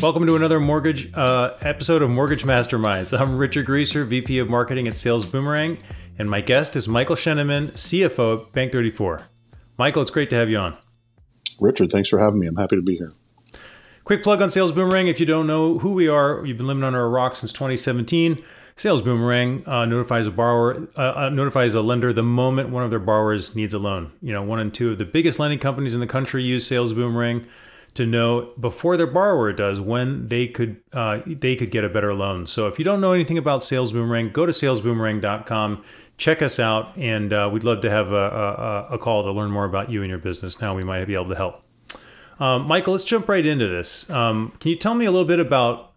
Welcome to another mortgage uh, episode of Mortgage Masterminds. I'm Richard Greaser, VP of Marketing at Sales Boomerang, and my guest is Michael Sheneman, CFO at Bank 34. Michael, it's great to have you on. Richard, thanks for having me. I'm happy to be here. Quick plug on Sales Boomerang. If you don't know who we are, you've been living under a rock since 2017. Sales Boomerang uh, notifies a borrower, uh, uh, notifies a lender the moment one of their borrowers needs a loan. You know, one and two of the biggest lending companies in the country use Sales Boomerang to know before their borrower does when they could uh, they could get a better loan. So if you don't know anything about Sales Boomerang, go to salesboomerang.com, check us out, and uh, we'd love to have a, a, a, call to learn more about you and your business. Now we might be able to help. Um, Michael, let's jump right into this. Um, can you tell me a little bit about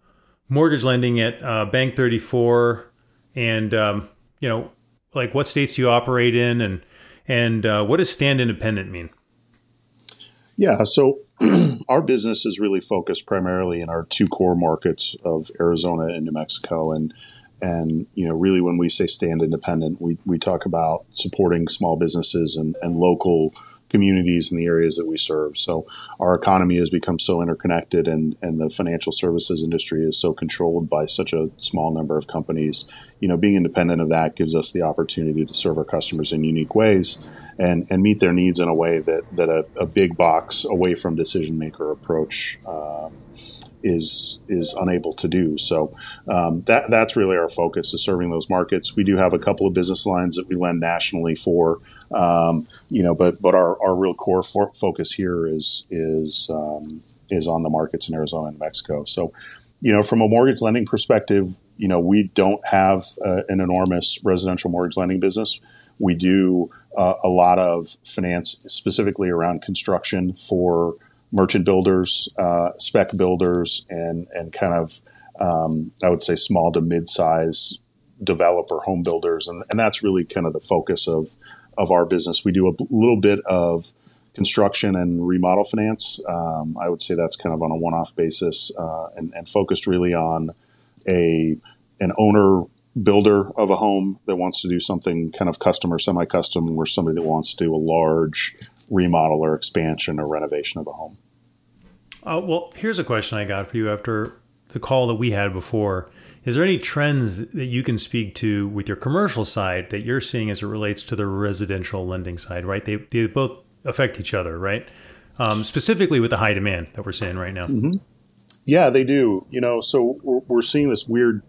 mortgage lending at uh, Bank 34, and um, you know, like what states you operate in, and and uh, what does stand independent mean? Yeah, so our business is really focused primarily in our two core markets of Arizona and New Mexico, and and you know really when we say stand independent, we we talk about supporting small businesses and, and local communities in the areas that we serve. So our economy has become so interconnected, and and the financial services industry is so controlled by such a small number of companies. You know, being independent of that gives us the opportunity to serve our customers in unique ways, and and meet their needs in a way that that a, a big box away from decision maker approach. Um, is is unable to do. So um, that that's really our focus is serving those markets. We do have a couple of business lines that we lend nationally for, um, you know, but but our, our real core focus here is is um, is on the markets in Arizona and Mexico. So, you know, from a mortgage lending perspective, you know, we don't have uh, an enormous residential mortgage lending business. We do uh, a lot of finance specifically around construction for merchant builders, uh, spec builders, and and kind of um, I would say small to mid size developer home builders, and, and that's really kind of the focus of of our business. We do a little bit of construction and remodel finance. Um, I would say that's kind of on a one off basis, uh, and, and focused really on a an owner builder of a home that wants to do something kind of custom or semi custom, or somebody that wants to do a large remodel or expansion or renovation of a home. Uh, well, here's a question I got for you after the call that we had before. Is there any trends that you can speak to with your commercial side that you're seeing as it relates to the residential lending side, right? They, they both affect each other, right? Um, specifically with the high demand that we're seeing right now. Mm-hmm. Yeah, they do. You know, so we're, we're, seeing this weird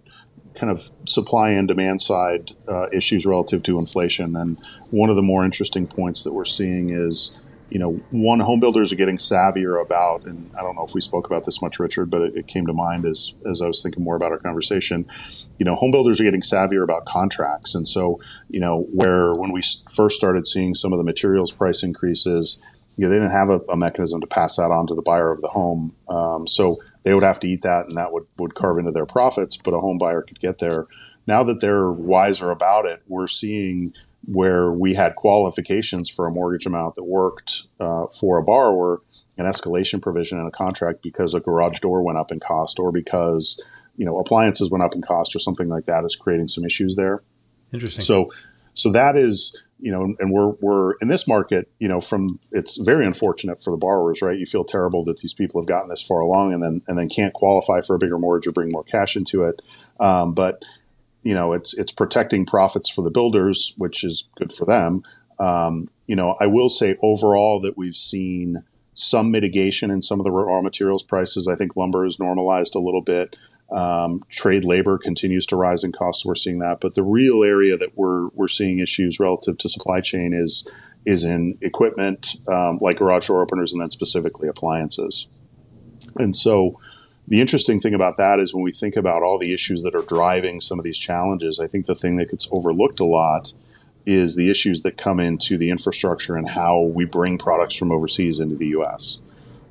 kind of supply and demand side uh, issues relative to inflation. And one of the more interesting points that we're seeing is you know, one, home builders are getting savvier about, and I don't know if we spoke about this much, Richard, but it, it, came to mind as, as I was thinking more about our conversation. You know, home builders are getting savvier about contracts. And so, you know, where when we first started seeing some of the materials price increases, you know, they didn't have a, a mechanism to pass that on to the buyer of the home. Um, so they would have to eat that and that would, would carve into their profits, but a home buyer could get there. Now that they're wiser about it, we're seeing where we had qualifications for a mortgage amount that worked uh, for a borrower, an escalation provision in a contract because a garage door went up in cost or because you know appliances went up in cost or something like that is creating some issues there. Interesting. So, so that is you know, and we're we're in this market, you know, from it's very unfortunate for the borrowers, right? You feel terrible that these people have gotten this far along and then and then can't qualify for a bigger mortgage or bring more cash into it. Um, but you know, it's it's protecting profits for the builders, which is good for them. Um, you know, I will say overall that we've seen some mitigation in some of the raw materials prices. I think lumber has normalized a little bit. Um, trade labor continues to rise in costs. We're seeing that, but the real area that we're we're seeing issues relative to supply chain is is in equipment um, like garage door openers and then specifically appliances. And so, the interesting thing about that is when we think about all the issues that are driving some of these challenges, I think the thing that gets overlooked a lot is the issues that come into the infrastructure and how we bring products from overseas into the U.S.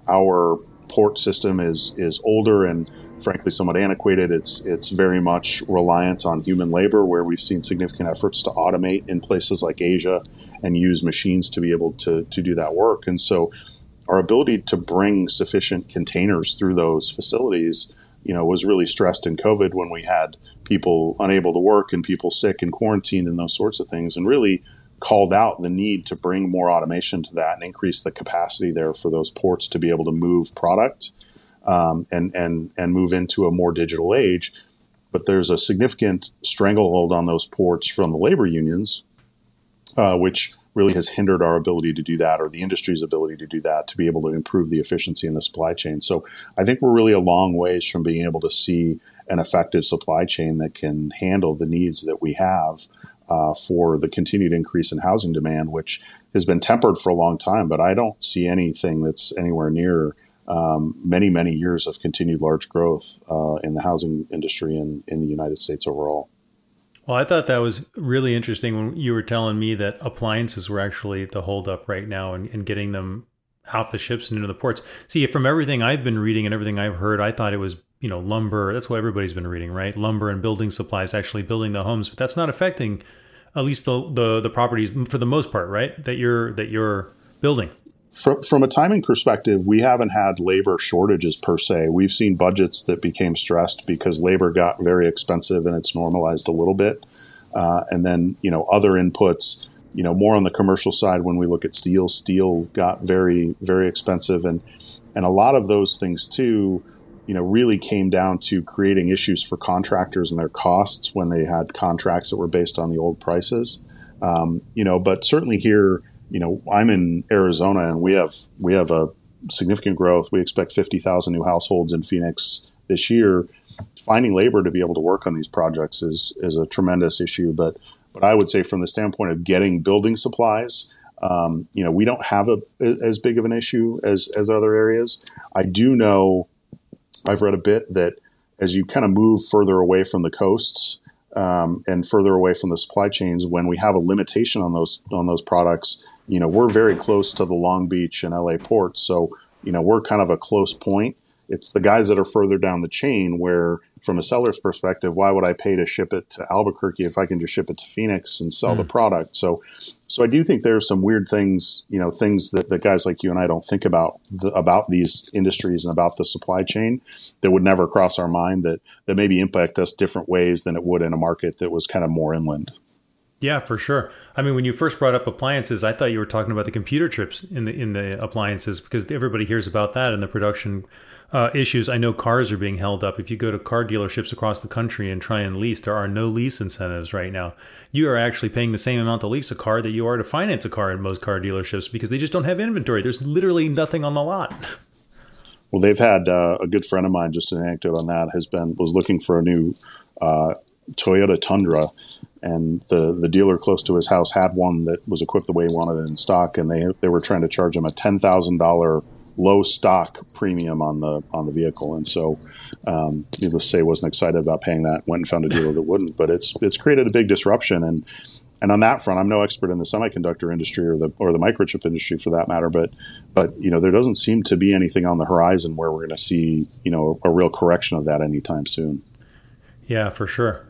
Our port system is is older and frankly somewhat antiquated. It's it's very much reliant on human labor, where we've seen significant efforts to automate in places like Asia and use machines to be able to to do that work. And so our ability to bring sufficient containers through those facilities, you know, was really stressed in COVID when we had people unable to work and people sick and quarantined and those sorts of things, and really called out the need to bring more automation to that and increase the capacity there for those ports to be able to move product. Um, and and and move into a more digital age. But there's a significant stranglehold on those ports from the labor unions, uh, which really has hindered our ability to do that or the industry's ability to do that to be able to improve the efficiency in the supply chain. So I think we're really a long ways from being able to see an effective supply chain that can handle the needs that we have uh, for the continued increase in housing demand, which has been tempered for a long time. But I don't see anything that's anywhere near um, many, many years of continued large growth uh, in the housing industry in, in the United States overall. Well, I thought that was really interesting when you were telling me that appliances were actually the holdup right now and, and getting them off the ships and into the ports. See, from everything I've been reading and everything I've heard, I thought it was you know lumber. That's what everybody's been reading, right? Lumber and building supplies actually building the homes, but that's not affecting at least the the, the properties for the most part, right? That you're that you're building. From, from a timing perspective, we haven't had labor shortages per se. We've seen budgets that became stressed because labor got very expensive and it's normalized a little bit. Uh, and then, you know, other inputs, you know, more on the commercial side when we look at steel, steel got very, very expensive. And, and a lot of those things too, you know, really came down to creating issues for contractors and their costs when they had contracts that were based on the old prices. Um, you know, but certainly here, you know, I'm in Arizona and we have we have a significant growth. We expect 50,000 new households in Phoenix this year. Finding labor to be able to work on these projects is is a tremendous issue. But but I would say from the standpoint of getting building supplies, um, you know, we don't have a, as big of an issue as as other areas. I do know. I've read a bit that as you kind of move further away from the coasts, um, and further away from the supply chains, when we have a limitation on those on those products, you know, we're very close to the Long Beach and LA ports, so you know we're kind of a close point. It's the guys that are further down the chain where from a seller's perspective, why would I pay to ship it to Albuquerque if I can just ship it to Phoenix and sell mm. the product? So, so I do think there are some weird things, you know, things that, that guys like you and I don't think about the, about these industries and about the supply chain that would never cross our mind that that maybe impact us different ways than it would in a market that was kind of more inland. Yeah, for sure. I mean, when you first brought up appliances, I thought you were talking about the computer chips in the in the appliances because everybody hears about that and the production uh, issues. I know cars are being held up. If you go to car dealerships across the country and try and lease, there are no lease incentives right now. You are actually paying the same amount to lease a car that you are to finance a car in most car dealerships because they just don't have inventory. There's literally nothing on the lot. Well, they've had uh, a good friend of mine. Just an anecdote on that has been was looking for a new uh, Toyota Tundra, and the the dealer close to his house had one that was equipped the way he wanted it in stock, and they they were trying to charge him a ten thousand dollar low stock premium on the on the vehicle, and so um, needless to say, wasn't excited about paying that. Went and found a dealer that wouldn't, but it's it's created a big disruption, and and on that front, I'm no expert in the semiconductor industry or the or the microchip industry for that matter, but but you know there doesn't seem to be anything on the horizon where we're going to see you know a, a real correction of that anytime soon. Yeah, for sure.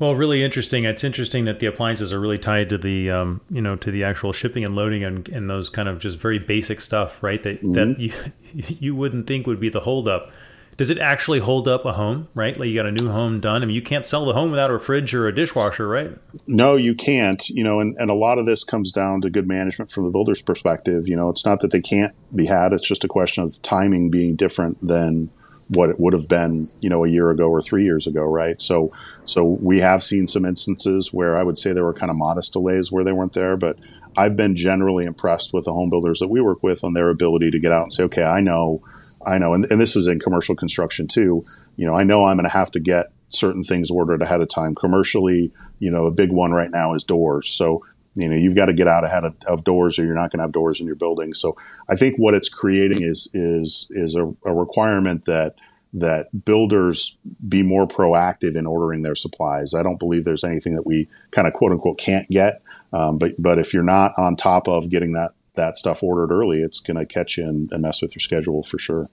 Well, really interesting. It's interesting that the appliances are really tied to the, um, you know, to the actual shipping and loading and, and those kind of just very basic stuff, right? That mm-hmm. that you you wouldn't think would be the holdup. Does it actually hold up a home, right? Like you got a new home done. I mean, you can't sell the home without a fridge or a dishwasher, right? No, you can't. You know, and, and a lot of this comes down to good management from the builder's perspective. You know, it's not that they can't be had. It's just a question of timing being different than what it would have been, you know, a year ago or three years ago, right? So, so we have seen some instances where I would say there were kind of modest delays where they weren't there, but I've been generally impressed with the home builders that we work with on their ability to get out and say, okay, I know, I know, and, and this is in commercial construction too. You know, I know I'm going to have to get certain things ordered ahead of time. Commercially, you know, a big one right now is doors. So you know you've got to get out ahead of, of doors or you're not going to have doors in your building. So i think what it's creating is is is a, a, requirement that that builders be more proactive in ordering their supplies. I don't believe there's anything that we kind of quote unquote can't get um, but but if you're not on top of getting that that stuff ordered early it's going to catch you and, and mess with your schedule for sure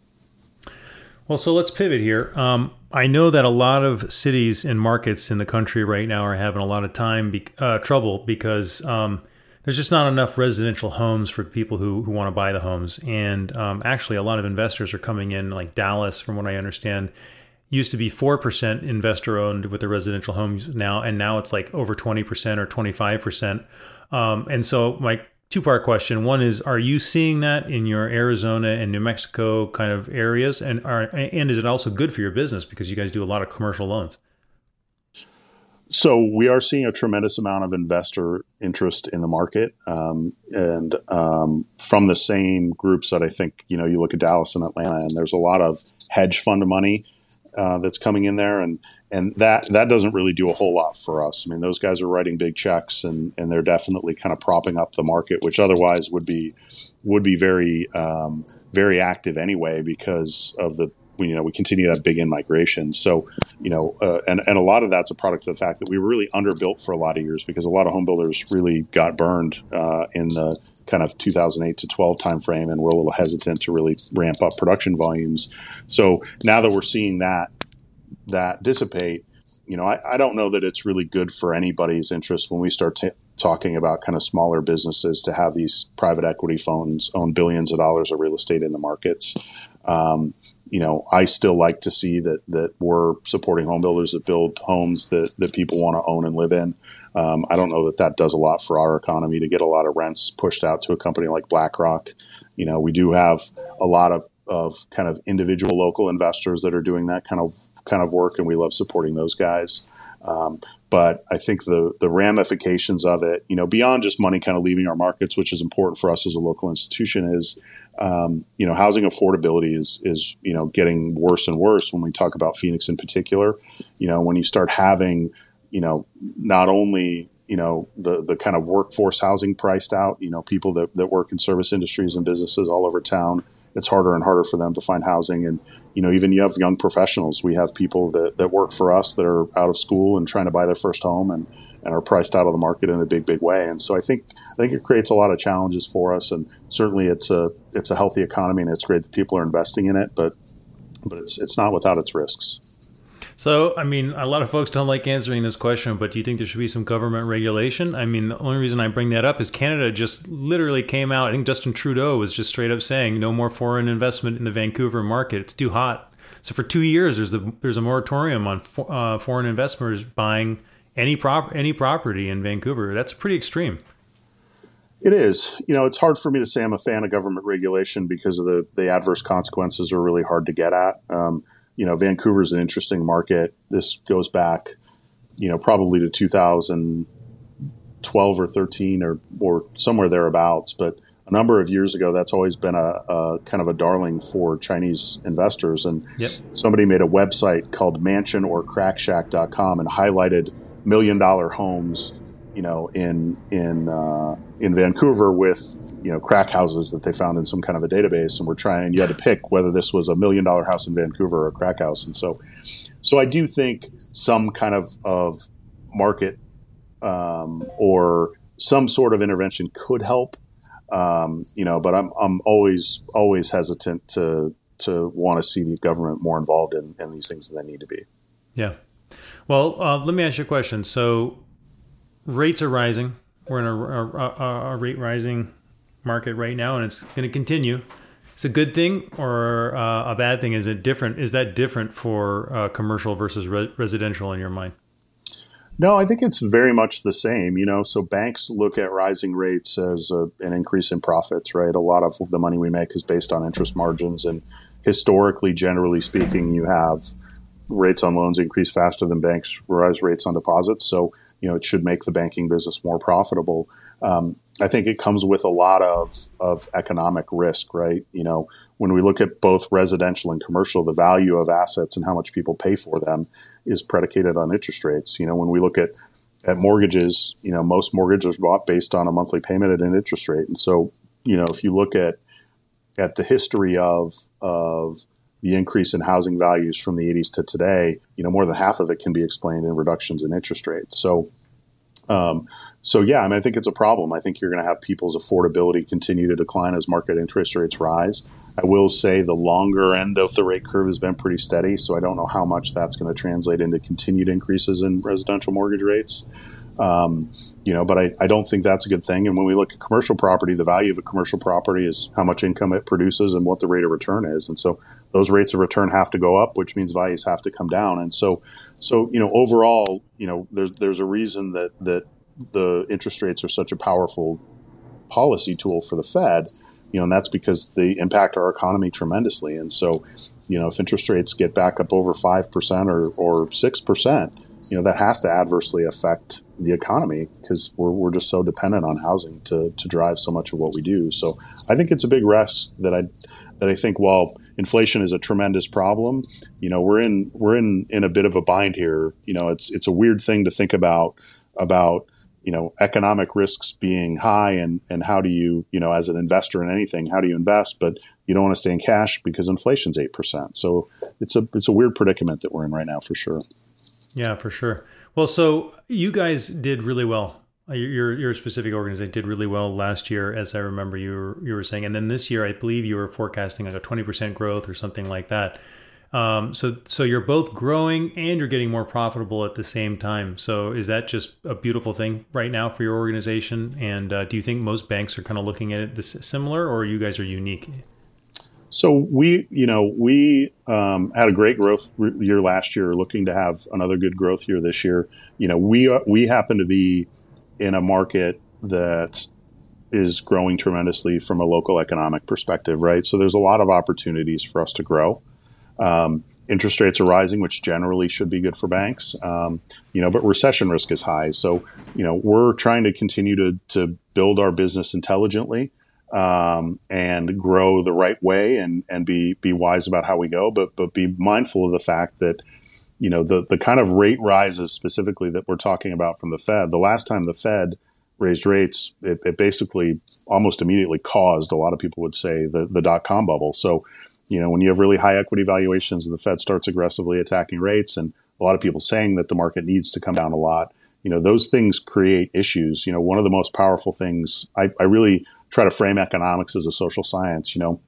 well, so let's pivot here. Um, I know that a lot of cities and markets in the country right now are having a lot of time be- uh, trouble because um, there's just not enough residential homes for people who, who want to buy the homes. And um, actually, a lot of investors are coming in, like Dallas, from what I understand, used to be 4% investor owned with the residential homes now, and now it's like over 20% or 25%. Um, and so, my two part question. One is, are you seeing that in your Arizona and New Mexico kind of areas, and are and is it also good for your business because you guys do a lot of commercial loans? So we are seeing a tremendous amount of investor interest in the market, um, and um, from the same groups that I think you know you look at Dallas and Atlanta, and there's a lot of hedge fund money uh, that's coming in there, and and that that doesn't really do a whole lot for us. I mean, those guys are writing big checks, and and they're definitely kind of propping up the market, which otherwise would be would be very um, very active anyway because of the you know we continue to have big in migration. So you know, uh, and and a lot of that's a product of the fact that we were really underbuilt for a lot of years because a lot of home builders really got burned uh, in the kind of 2008 to 12 timeframe, and we're a little hesitant to really ramp up production volumes. So now that we're seeing that that dissipate, you know, I, I, don't know that it's really good for anybody's interest when we start t- talking about kind of smaller businesses to have these private equity funds own billions of dollars of real estate in the markets. Um, you know, I still like to see that that we're supporting home builders that build homes that, that people want to own and live in. Um, I don't know that that does a lot for our economy to get a lot of rents pushed out to a company like BlackRock. You know, we do have a lot of, of kind of individual local investors that are doing that kind of kind of work, and we love supporting those guys. Um, but I think the the ramifications of it, you know, beyond just money kind of leaving our markets, which is important for us as a local institution, is um, you know housing affordability is is you know getting worse and worse when we talk about Phoenix in particular. You know, when you start having you know not only you know the the kind of workforce housing priced out, you know, people that, that work in service industries and businesses all over town it's harder and harder for them to find housing. And, you know, even you have young professionals. We have people that, that work for us that are out of school and trying to buy their first home and, and are priced out of the market in a big, big way. And so I think I think it creates a lot of challenges for us. And certainly it's a it's a healthy economy and it's great that people are investing in it, but but it's it's not without its risks. So, I mean, a lot of folks don't like answering this question, but do you think there should be some government regulation? I mean, the only reason I bring that up is Canada just literally came out. I think Justin Trudeau was just straight up saying no more foreign investment in the Vancouver market. It's too hot. So for two years, there's the there's a moratorium on uh, foreign investors buying any prop any property in Vancouver. That's pretty extreme. It is. You know, it's hard for me to say I'm a fan of government regulation because of the the adverse consequences are really hard to get at. Um, you know, Vancouver is an interesting market. This goes back, you know, probably to 2012 or 13 or, or somewhere thereabouts. But a number of years ago, that's always been a, a kind of a darling for Chinese investors. And yep. somebody made a website called mansionorcrackshack.com and highlighted million dollar homes you know, in in uh, in Vancouver with you know crack houses that they found in some kind of a database, and we're trying. You had to pick whether this was a million dollar house in Vancouver or a crack house, and so so I do think some kind of of market um, or some sort of intervention could help. Um, you know, but I'm I'm always always hesitant to to want to see the government more involved in, in these things than they need to be. Yeah. Well, uh, let me ask you a question. So rates are rising. We're in a, a, a rate rising market right now, and it's going to continue. It's a good thing or uh, a bad thing? Is it different? Is that different for uh, commercial versus re- residential in your mind? No, I think it's very much the same. You know, so banks look at rising rates as a, an increase in profits, right? A lot of the money we make is based on interest margins, and historically, generally speaking, you have rates on loans increase faster than banks rise rates on deposits. So you know it should make the banking business more profitable. Um, I think it comes with a lot of of economic risk, right? You know, when we look at both residential and commercial, the value of assets and how much people pay for them is predicated on interest rates. You know, when we look at at mortgages, you know, most mortgages are bought based on a monthly payment at an interest rate, and so you know, if you look at at the history of of the increase in housing values from the 80s to today, you know, more than half of it can be explained in reductions in interest rates. So, um, so yeah, I mean, I think it's a problem. I think you're going to have people's affordability continue to decline as market interest rates rise. I will say the longer end of the rate curve has been pretty steady, so I don't know how much that's going to translate into continued increases in residential mortgage rates. Um, you know, but I, I don't think that's a good thing. And when we look at commercial property, the value of a commercial property is how much income it produces and what the rate of return is. And so those rates of return have to go up, which means values have to come down. And so, so you know, overall, you know, there's there's a reason that that the interest rates are such a powerful policy tool for the Fed. You know, and that's because they impact our economy tremendously. And so, you know, if interest rates get back up over five percent or or six percent, you know, that has to adversely affect the economy because we're, we're just so dependent on housing to, to drive so much of what we do. So I think it's a big rest that I that I think while inflation is a tremendous problem, you know, we're in we're in in a bit of a bind here. You know, it's it's a weird thing to think about about you know economic risks being high and and how do you you know as an investor in anything how do you invest but you don't want to stay in cash because inflation's 8% so it's a it's a weird predicament that we're in right now for sure yeah for sure well so you guys did really well uh, your your specific organization did really well last year, as I remember you were, you were saying, and then this year I believe you were forecasting like a twenty percent growth or something like that. Um, so so you're both growing and you're getting more profitable at the same time. So is that just a beautiful thing right now for your organization? And uh, do you think most banks are kind of looking at it this similar, or you guys are unique? So we, you know, we um, had a great growth year last year. Looking to have another good growth year this year. You know, we uh, we happen to be in a market that is growing tremendously from a local economic perspective, right? So there's a lot of opportunities for us to grow. Um, interest rates are rising, which generally should be good for banks, um, you know, but recession risk is high. So, you know, we're trying to continue to, to build our business intelligently um, and grow the right way and, and be, be wise about how we go, but, but be mindful of the fact that, you know, the, the kind of rate rises specifically that we're talking about from the Fed, the last time the Fed raised rates, it, it basically almost immediately caused, a lot of people would say, the, the dot com bubble. So, you know, when you have really high equity valuations and the Fed starts aggressively attacking rates and a lot of people saying that the market needs to come down a lot, you know, those things create issues. You know, one of the most powerful things, I, I really try to frame economics as a social science, you know,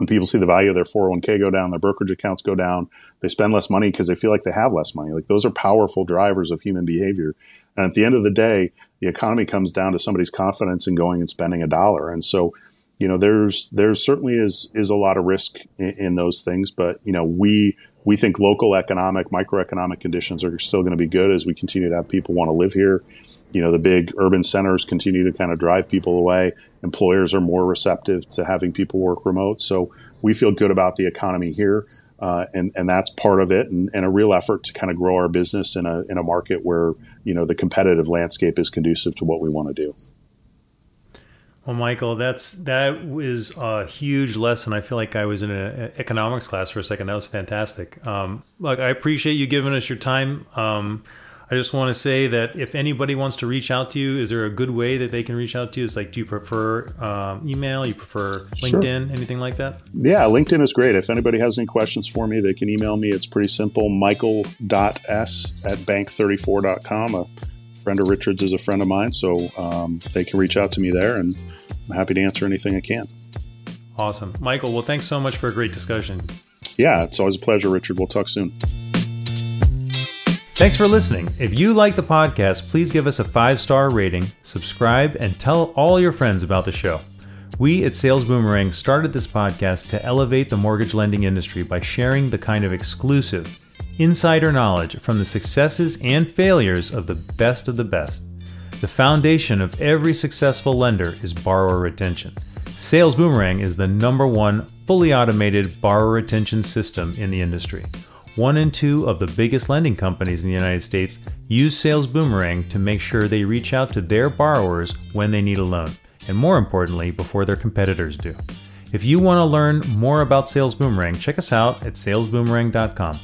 when people see the value of their 401k go down, their brokerage accounts go down, they spend less money because they feel like they have less money. Like those are powerful drivers of human behavior. And at the end of the day, the economy comes down to somebody's confidence in going and spending a dollar. And so, you know, there's there's certainly is is a lot of risk in, in those things, but you know, we we think local economic, microeconomic conditions are still going to be good as we continue to have people want to live here. You know, the big urban centers continue to kind of drive people away. Employers are more receptive to having people work remote. So we feel good about the economy here. Uh, and, and that's part of it, and, and, a real effort to kind of grow our business in a, in a market where you know the competitive landscape is conducive to what we want to do. Well, Michael, that's that was a huge lesson. I feel like I was in an economics class for a second. That was fantastic. Um, look, I appreciate you giving us your time. Um, I just want to say that if anybody wants to reach out to you, is there a good way that they can reach out to you? Is like, do you prefer um, email? You prefer LinkedIn? Sure. Anything like that? Yeah, LinkedIn is great. If anybody has any questions for me, they can email me. It's pretty simple. Michael.s at bank34.com. A friend of Richard's is a friend of mine, so um, they can reach out to me there, and I'm happy to answer anything I can. Awesome. Michael, well, thanks so much for a great discussion. Yeah, it's always a pleasure, Richard. We'll talk soon. Thanks for listening. If you like the podcast, please give us a five star rating, subscribe, and tell all your friends about the show. We at Sales Boomerang started this podcast to elevate the mortgage lending industry by sharing the kind of exclusive, insider knowledge from the successes and failures of the best of the best. The foundation of every successful lender is borrower retention. Sales Boomerang is the number one fully automated borrower retention system in the industry. One in two of the biggest lending companies in the United States use Sales Boomerang to make sure they reach out to their borrowers when they need a loan, and more importantly, before their competitors do. If you want to learn more about Sales Boomerang, check us out at salesboomerang.com.